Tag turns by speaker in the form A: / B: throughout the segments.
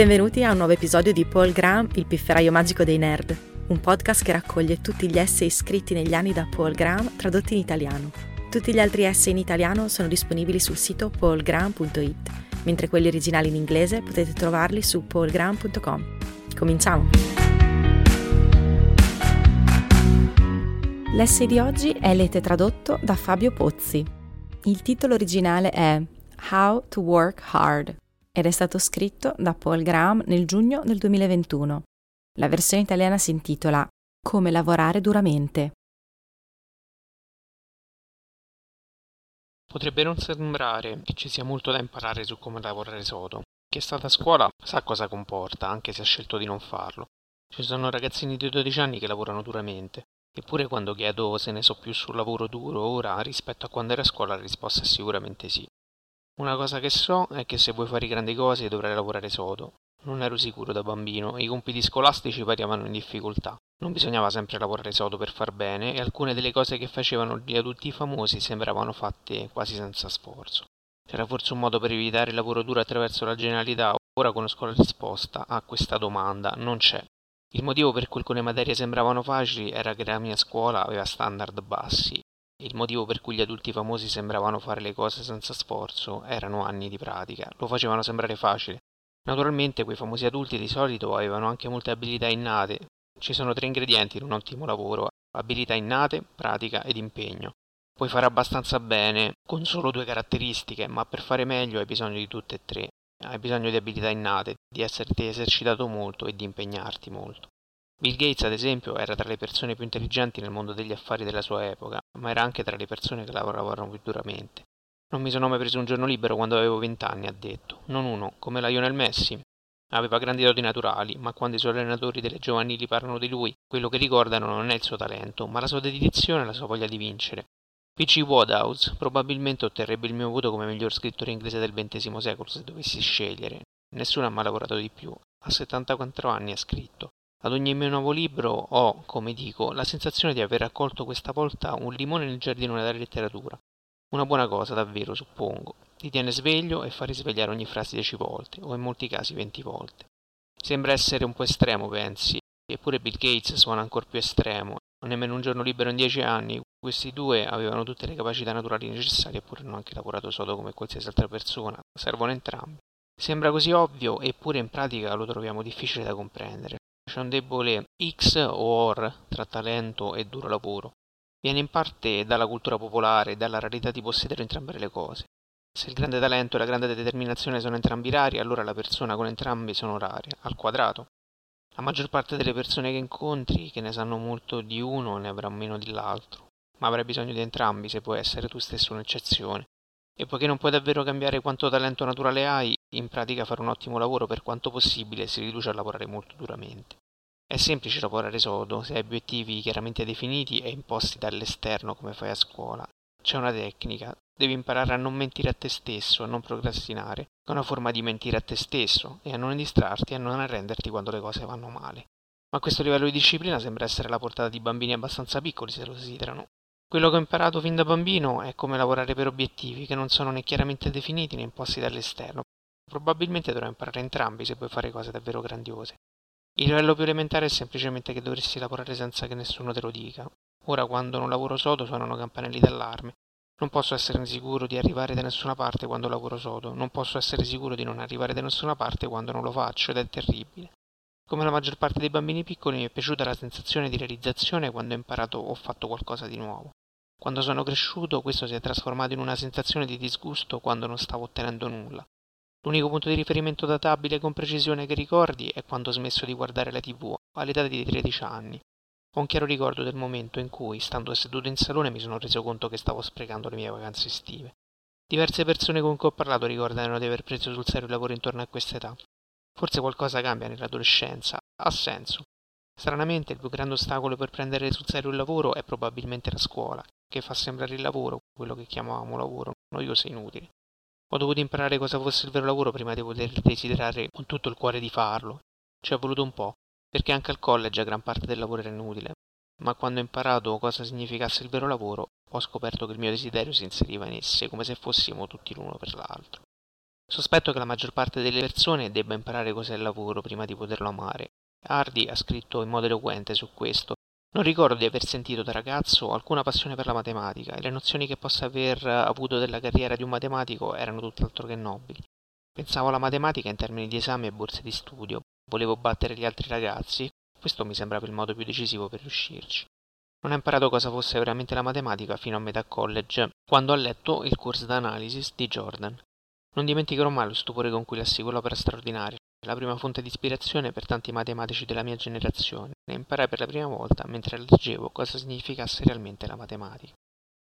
A: Benvenuti a un nuovo episodio di Paul Graham, il pifferaio magico dei nerd, un podcast che raccoglie tutti gli essay scritti negli anni da Paul Graham tradotti in italiano. Tutti gli altri essay in italiano sono disponibili sul sito paulgraham.it, mentre quelli originali in inglese potete trovarli su paulgraham.com. Cominciamo! L'essay di oggi è lete tradotto da Fabio Pozzi. Il titolo originale è How to Work Hard ed è stato scritto da Paul Graham nel giugno del 2021. La versione italiana si intitola Come lavorare duramente.
B: Potrebbe non sembrare che ci sia molto da imparare su come lavorare sodo. Chi è stato a scuola sa cosa comporta, anche se ha scelto di non farlo. Ci sono ragazzini di 12 anni che lavorano duramente, eppure quando chiedo se ne so più sul lavoro duro ora rispetto a quando ero a scuola la risposta è sicuramente sì. Una cosa che so è che se vuoi fare grandi cose dovrai lavorare sodo. Non ero sicuro da bambino, i compiti scolastici variavano in difficoltà. Non bisognava sempre lavorare sodo per far bene e alcune delle cose che facevano gli adulti famosi sembravano fatte quasi senza sforzo. C'era forse un modo per evitare il lavoro duro attraverso la genialità? Ora conosco la risposta a questa domanda, non c'è. Il motivo per cui alcune materie sembravano facili era che la mia scuola aveva standard bassi il motivo per cui gli adulti famosi sembravano fare le cose senza sforzo erano anni di pratica, lo facevano sembrare facile. Naturalmente quei famosi adulti di solito avevano anche molte abilità innate. Ci sono tre ingredienti in un ottimo lavoro, abilità innate, pratica ed impegno. Puoi fare abbastanza bene con solo due caratteristiche, ma per fare meglio hai bisogno di tutte e tre. Hai bisogno di abilità innate, di esserti esercitato molto e di impegnarti molto. Bill Gates, ad esempio, era tra le persone più intelligenti nel mondo degli affari della sua epoca, ma era anche tra le persone che lavoravano più duramente. Non mi sono mai preso un giorno libero quando avevo vent'anni, ha detto. Non uno, come Lionel Messi. Aveva grandi doti naturali, ma quando i suoi allenatori delle giovanili parlano di lui, quello che ricordano non è il suo talento, ma la sua dedizione e la sua voglia di vincere. P.G. Wodehouse probabilmente otterrebbe il mio voto come miglior scrittore inglese del XX secolo se dovessi scegliere. Nessuno ha mai lavorato di più. A 74 anni ha scritto. Ad ogni mio nuovo libro ho, come dico, la sensazione di aver raccolto questa volta un limone nel giardino della letteratura. Una buona cosa, davvero, suppongo. Ti tiene sveglio e fa risvegliare ogni frase dieci volte, o in molti casi venti volte. Sembra essere un po' estremo, pensi, eppure Bill Gates suona ancora più estremo. Nemmeno un giorno libero in dieci anni. Questi due avevano tutte le capacità naturali necessarie, eppure hanno anche lavorato solo come qualsiasi altra persona. Servono entrambi. Sembra così ovvio, eppure in pratica lo troviamo difficile da comprendere. C'è un debole X o OR tra talento e duro lavoro. Viene in parte dalla cultura popolare e dalla rarità di possedere entrambe le cose. Se il grande talento e la grande determinazione sono entrambi rari, allora le persone con entrambi sono rare, al quadrato. La maggior parte delle persone che incontri, che ne sanno molto di uno, ne avrà meno dell'altro. Ma avrai bisogno di entrambi se puoi essere tu stesso un'eccezione. E poiché non puoi davvero cambiare quanto talento naturale hai, in pratica fare un ottimo lavoro per quanto possibile si riduce a lavorare molto duramente. È semplice lavorare sodo se hai obiettivi chiaramente definiti e imposti dall'esterno come fai a scuola. C'è una tecnica, devi imparare a non mentire a te stesso, a non procrastinare, è una forma di mentire a te stesso e a non distrarti e a non arrenderti quando le cose vanno male. Ma questo livello di disciplina sembra essere alla portata di bambini abbastanza piccoli se lo desiderano. Quello che ho imparato fin da bambino è come lavorare per obiettivi che non sono né chiaramente definiti né imposti dall'esterno. Probabilmente dovrò imparare entrambi se vuoi fare cose davvero grandiose. Il livello più elementare è semplicemente che dovresti lavorare senza che nessuno te lo dica. Ora quando non lavoro sodo suonano campanelli d'allarme. Non posso essere sicuro di arrivare da nessuna parte quando lavoro sodo, non posso essere sicuro di non arrivare da nessuna parte quando non lo faccio ed è terribile. Come la maggior parte dei bambini piccoli mi è piaciuta la sensazione di realizzazione quando ho imparato o fatto qualcosa di nuovo. Quando sono cresciuto questo si è trasformato in una sensazione di disgusto quando non stavo ottenendo nulla. L'unico punto di riferimento databile con precisione che ricordi è quando ho smesso di guardare la tv, all'età di 13 anni. Ho un chiaro ricordo del momento in cui, stando seduto in salone, mi sono reso conto che stavo sprecando le mie vacanze estive. Diverse persone con cui ho parlato ricordano di aver preso sul serio il lavoro intorno a questa età. Forse qualcosa cambia nell'adolescenza, ha senso. Stranamente, il più grande ostacolo per prendere sul serio il lavoro è probabilmente la scuola, che fa sembrare il lavoro, quello che chiamavamo lavoro, noioso e inutile. Ho dovuto imparare cosa fosse il vero lavoro prima di poter desiderare con tutto il cuore di farlo. Ci è voluto un po', perché anche al college gran parte del lavoro era inutile. Ma quando ho imparato cosa significasse il vero lavoro, ho scoperto che il mio desiderio si inseriva in esse come se fossimo tutti l'uno per l'altro. Sospetto che la maggior parte delle persone debba imparare cos'è il lavoro prima di poterlo amare. Hardy ha scritto in modo eloquente su questo. Non ricordo di aver sentito da ragazzo alcuna passione per la matematica e le nozioni che possa aver avuto della carriera di un matematico erano tutt'altro che nobili. Pensavo alla matematica in termini di esami e borse di studio, volevo battere gli altri ragazzi questo mi sembrava il modo più decisivo per riuscirci. Non ho imparato cosa fosse veramente la matematica fino a metà college, quando ho letto il corso d'analysis di Jordan. Non dimenticherò mai lo stupore con cui la seguì l'opera straordinaria, la prima fonte di ispirazione per tanti matematici della mia generazione, e imparai per la prima volta, mentre leggevo, cosa significasse realmente la matematica.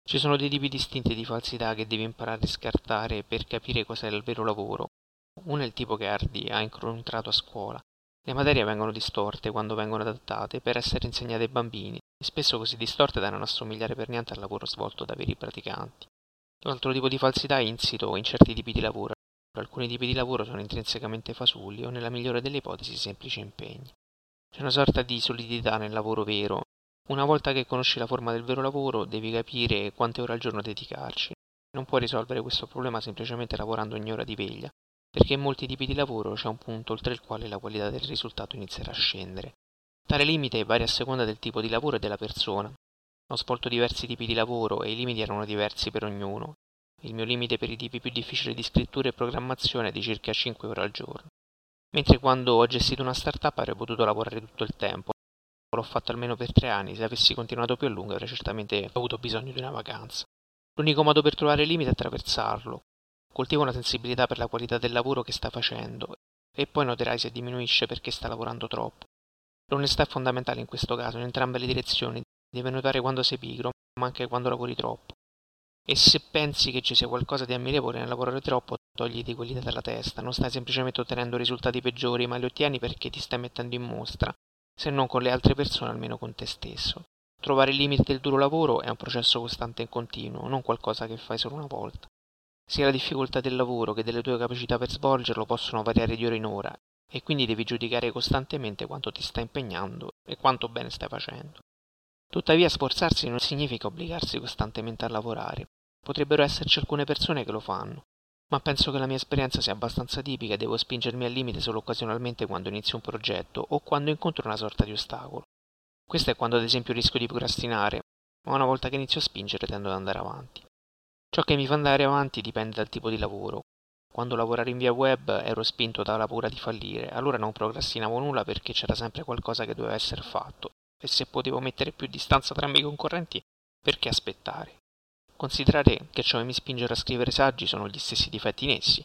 B: Ci sono dei tipi distinti di falsità che devi imparare a scartare per capire cos'è il vero lavoro. Uno è il tipo che Hardy ha incontrato a scuola. Le materie vengono distorte quando vengono adattate per essere insegnate ai bambini, e spesso così distorte da non assomigliare per niente al lavoro svolto da veri praticanti. L'altro tipo di falsità è insito in certi tipi di lavoro. Alcuni tipi di lavoro sono intrinsecamente fasulli o, nella migliore delle ipotesi, semplici impegni. C'è una sorta di solidità nel lavoro vero. Una volta che conosci la forma del vero lavoro, devi capire quante ore al giorno dedicarci. Non puoi risolvere questo problema semplicemente lavorando ogni ora di veglia, perché in molti tipi di lavoro c'è un punto oltre il quale la qualità del risultato inizierà a scendere. Tale limite varia a seconda del tipo di lavoro e della persona. Ho svolto diversi tipi di lavoro e i limiti erano diversi per ognuno. Il mio limite per i tipi più difficili di scrittura e programmazione è di circa 5 ore al giorno. Mentre quando ho gestito una startup avrei potuto lavorare tutto il tempo. L'ho fatto almeno per tre anni, se avessi continuato più a lungo avrei certamente avuto bisogno di una vacanza. L'unico modo per trovare il limite è attraversarlo. Coltiva una sensibilità per la qualità del lavoro che sta facendo e poi noterai se diminuisce perché sta lavorando troppo. L'onestà è fondamentale in questo caso, in entrambe le direzioni. Devi notare quando sei pigro, ma anche quando lavori troppo. E se pensi che ci sia qualcosa di ammirevole nel lavorare troppo, togliti quell'idea dalla testa. Non stai semplicemente ottenendo risultati peggiori, ma li ottieni perché ti stai mettendo in mostra, se non con le altre persone, almeno con te stesso. Trovare il limite del duro lavoro è un processo costante e continuo, non qualcosa che fai solo una volta. Sia la difficoltà del lavoro che delle tue capacità per svolgerlo possono variare di ora in ora e quindi devi giudicare costantemente quanto ti stai impegnando e quanto bene stai facendo. Tuttavia sforzarsi non significa obbligarsi costantemente a lavorare. Potrebbero esserci alcune persone che lo fanno, ma penso che la mia esperienza sia abbastanza tipica e devo spingermi al limite solo occasionalmente quando inizio un progetto o quando incontro una sorta di ostacolo. Questo è quando ad esempio rischio di procrastinare, ma una volta che inizio a spingere tendo ad andare avanti. Ciò che mi fa andare avanti dipende dal tipo di lavoro. Quando lavorare in via web ero spinto dalla paura di fallire, allora non procrastinavo nulla perché c'era sempre qualcosa che doveva essere fatto e se potevo mettere più distanza tra i miei concorrenti, perché aspettare? Considerare che ciò che mi spinge a scrivere saggi sono gli stessi difetti in essi.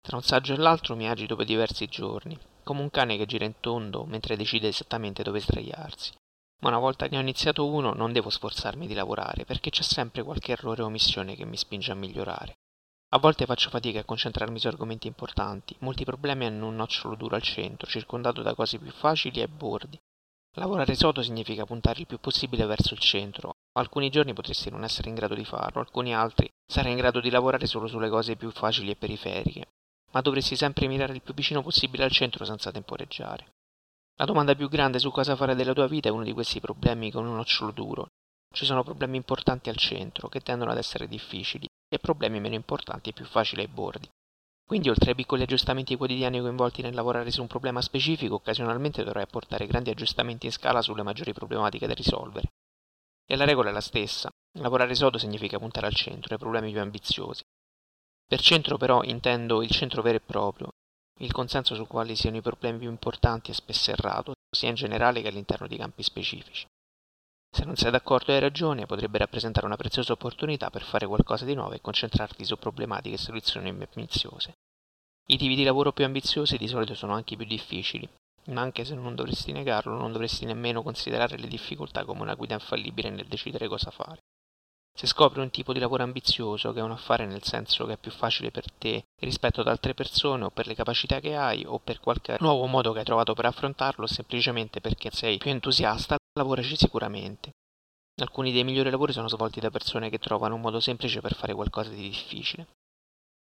B: Tra un saggio e l'altro mi agito per diversi giorni, come un cane che gira in tondo mentre decide esattamente dove sdraiarsi ma una volta che ho iniziato uno non devo sforzarmi di lavorare perché c'è sempre qualche errore o omissione che mi spinge a migliorare. A volte faccio fatica a concentrarmi su argomenti importanti, molti problemi hanno un nocciolo duro al centro, circondato da cose più facili e bordi. Lavorare sodo significa puntare il più possibile verso il centro. Alcuni giorni potresti non essere in grado di farlo, alcuni altri sarai in grado di lavorare solo sulle cose più facili e periferiche, ma dovresti sempre mirare il più vicino possibile al centro senza temporeggiare. La domanda più grande su cosa fare della tua vita è uno di questi problemi con un nocciolo duro. Ci sono problemi importanti al centro, che tendono ad essere difficili, e problemi meno importanti e più facili ai bordi. Quindi, oltre ai piccoli aggiustamenti quotidiani coinvolti nel lavorare su un problema specifico, occasionalmente dovrai apportare grandi aggiustamenti in scala sulle maggiori problematiche da risolvere. E la regola è la stessa. Lavorare sodo significa puntare al centro, ai problemi più ambiziosi. Per centro, però, intendo il centro vero e proprio, il consenso su quali siano i problemi più importanti è spesso errato, sia in generale che all'interno di campi specifici. Se non sei d'accordo e hai ragione, potrebbe rappresentare una preziosa opportunità per fare qualcosa di nuovo e concentrarti su problematiche e soluzioni ambiziose. I tipi di lavoro più ambiziosi di solito sono anche più difficili, ma anche se non dovresti negarlo, non dovresti nemmeno considerare le difficoltà come una guida infallibile nel decidere cosa fare. Se scopri un tipo di lavoro ambizioso, che è un affare nel senso che è più facile per te rispetto ad altre persone o per le capacità che hai o per qualche nuovo modo che hai trovato per affrontarlo, semplicemente perché sei più entusiasta, lavoraci sicuramente. Alcuni dei migliori lavori sono svolti da persone che trovano un modo semplice per fare qualcosa di difficile.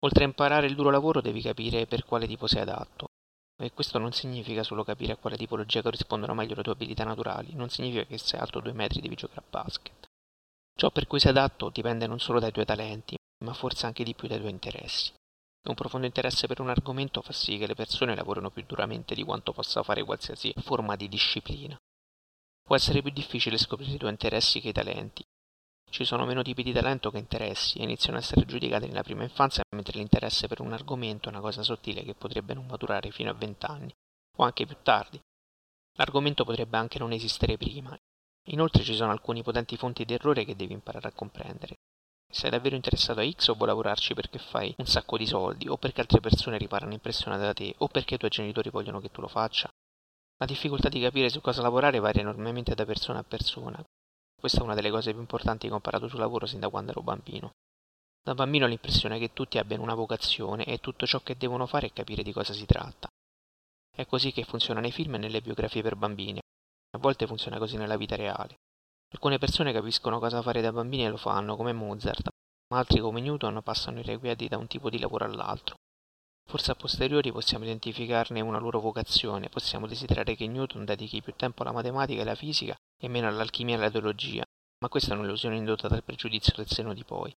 B: Oltre a imparare il duro lavoro devi capire per quale tipo sei adatto. E questo non significa solo capire a quale tipologia corrispondono meglio le tue abilità naturali, non significa che sei alto due metri devi giocare a basket. Ciò per cui sei adatto dipende non solo dai tuoi talenti, ma forse anche di più dai tuoi interessi. un profondo interesse per un argomento fa sì che le persone lavorino più duramente di quanto possa fare qualsiasi forma di disciplina. Può essere più difficile scoprire i tuoi interessi che i talenti. Ci sono meno tipi di talento che interessi e iniziano a essere giudicati nella prima infanzia, mentre l'interesse per un argomento è una cosa sottile che potrebbe non maturare fino a vent'anni, o anche più tardi. L'argomento potrebbe anche non esistere prima. Inoltre ci sono alcuni potenti fonti di errore che devi imparare a comprendere. Sei davvero interessato a X o vuoi lavorarci perché fai un sacco di soldi, o perché altre persone riparano impressionate da te, o perché i tuoi genitori vogliono che tu lo faccia? La difficoltà di capire su cosa lavorare varia enormemente da persona a persona. Questa è una delle cose più importanti che ho imparato sul lavoro sin da quando ero bambino. Da bambino ho l'impressione che tutti abbiano una vocazione e tutto ciò che devono fare è capire di cosa si tratta. È così che funziona nei film e nelle biografie per bambini. A volte funziona così nella vita reale. Alcune persone capiscono cosa fare da bambini e lo fanno, come Mozart, ma altri come Newton passano irrequieti da un tipo di lavoro all'altro. Forse a posteriori possiamo identificarne una loro vocazione, possiamo desiderare che Newton dedichi più tempo alla matematica e alla fisica e meno all'alchimia e alla teologia, ma questa è un'illusione indotta dal pregiudizio del seno di poi.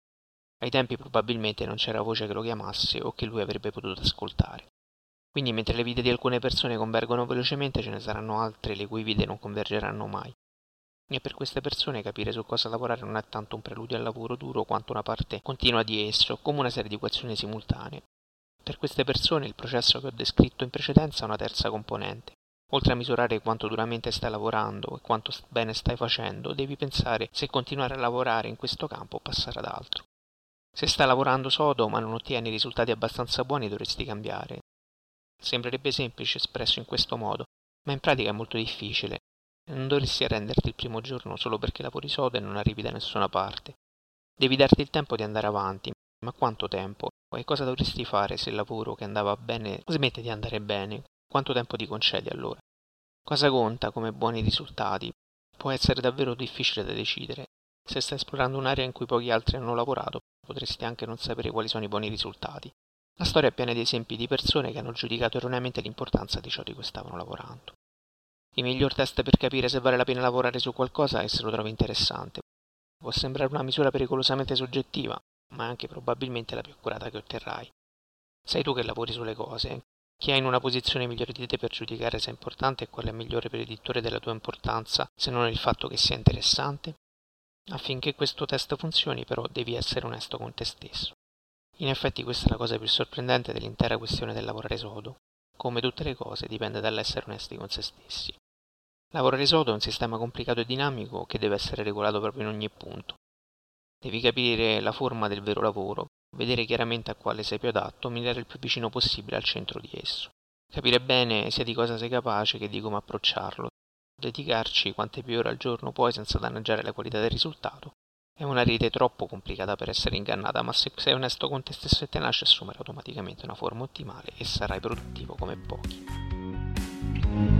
B: Ai tempi probabilmente non c'era voce che lo chiamasse o che lui avrebbe potuto ascoltare. Quindi mentre le vite di alcune persone convergono velocemente ce ne saranno altre le cui vite non convergeranno mai. E per queste persone capire su cosa lavorare non è tanto un preludio al lavoro duro quanto una parte continua di esso, come una serie di equazioni simultanee. Per queste persone il processo che ho descritto in precedenza ha una terza componente. Oltre a misurare quanto duramente stai lavorando e quanto bene stai facendo, devi pensare se continuare a lavorare in questo campo o passare ad altro. Se stai lavorando sodo ma non ottieni risultati abbastanza buoni dovresti cambiare. Sembrerebbe semplice espresso in questo modo, ma in pratica è molto difficile non dovresti arrenderti il primo giorno solo perché lavori sodo e non arrivi da nessuna parte. Devi darti il tempo di andare avanti, ma quanto tempo? E cosa dovresti fare se il lavoro che andava bene smette di andare bene? Quanto tempo ti concedi allora? Cosa conta come buoni risultati? Può essere davvero difficile da decidere. Se stai esplorando un'area in cui pochi altri hanno lavorato, potresti anche non sapere quali sono i buoni risultati. La storia è piena di esempi di persone che hanno giudicato erroneamente l'importanza di ciò di cui stavano lavorando. Il miglior test per capire se vale la pena lavorare su qualcosa è se lo trovi interessante. Può sembrare una misura pericolosamente soggettiva, ma è anche probabilmente la più accurata che otterrai. Sei tu che lavori sulle cose. Chi è in una posizione migliore di te per giudicare se è importante e qual è il migliore predittore della tua importanza se non il fatto che sia interessante? Affinché questo test funzioni, però, devi essere onesto con te stesso. In effetti questa è la cosa più sorprendente dell'intera questione del lavorare sodo. Come tutte le cose, dipende dall'essere onesti con se stessi. Lavorare sodo è un sistema complicato e dinamico che deve essere regolato proprio in ogni punto. Devi capire la forma del vero lavoro, vedere chiaramente a quale sei più adatto, mirare il più vicino possibile al centro di esso. Capire bene sia di cosa sei capace che di come approcciarlo. Dedicarci quante più ore al giorno puoi senza danneggiare la qualità del risultato è una rete troppo complicata per essere ingannata, ma se sei onesto con te stesso e tenace assumerà automaticamente una forma ottimale e sarai produttivo come pochi.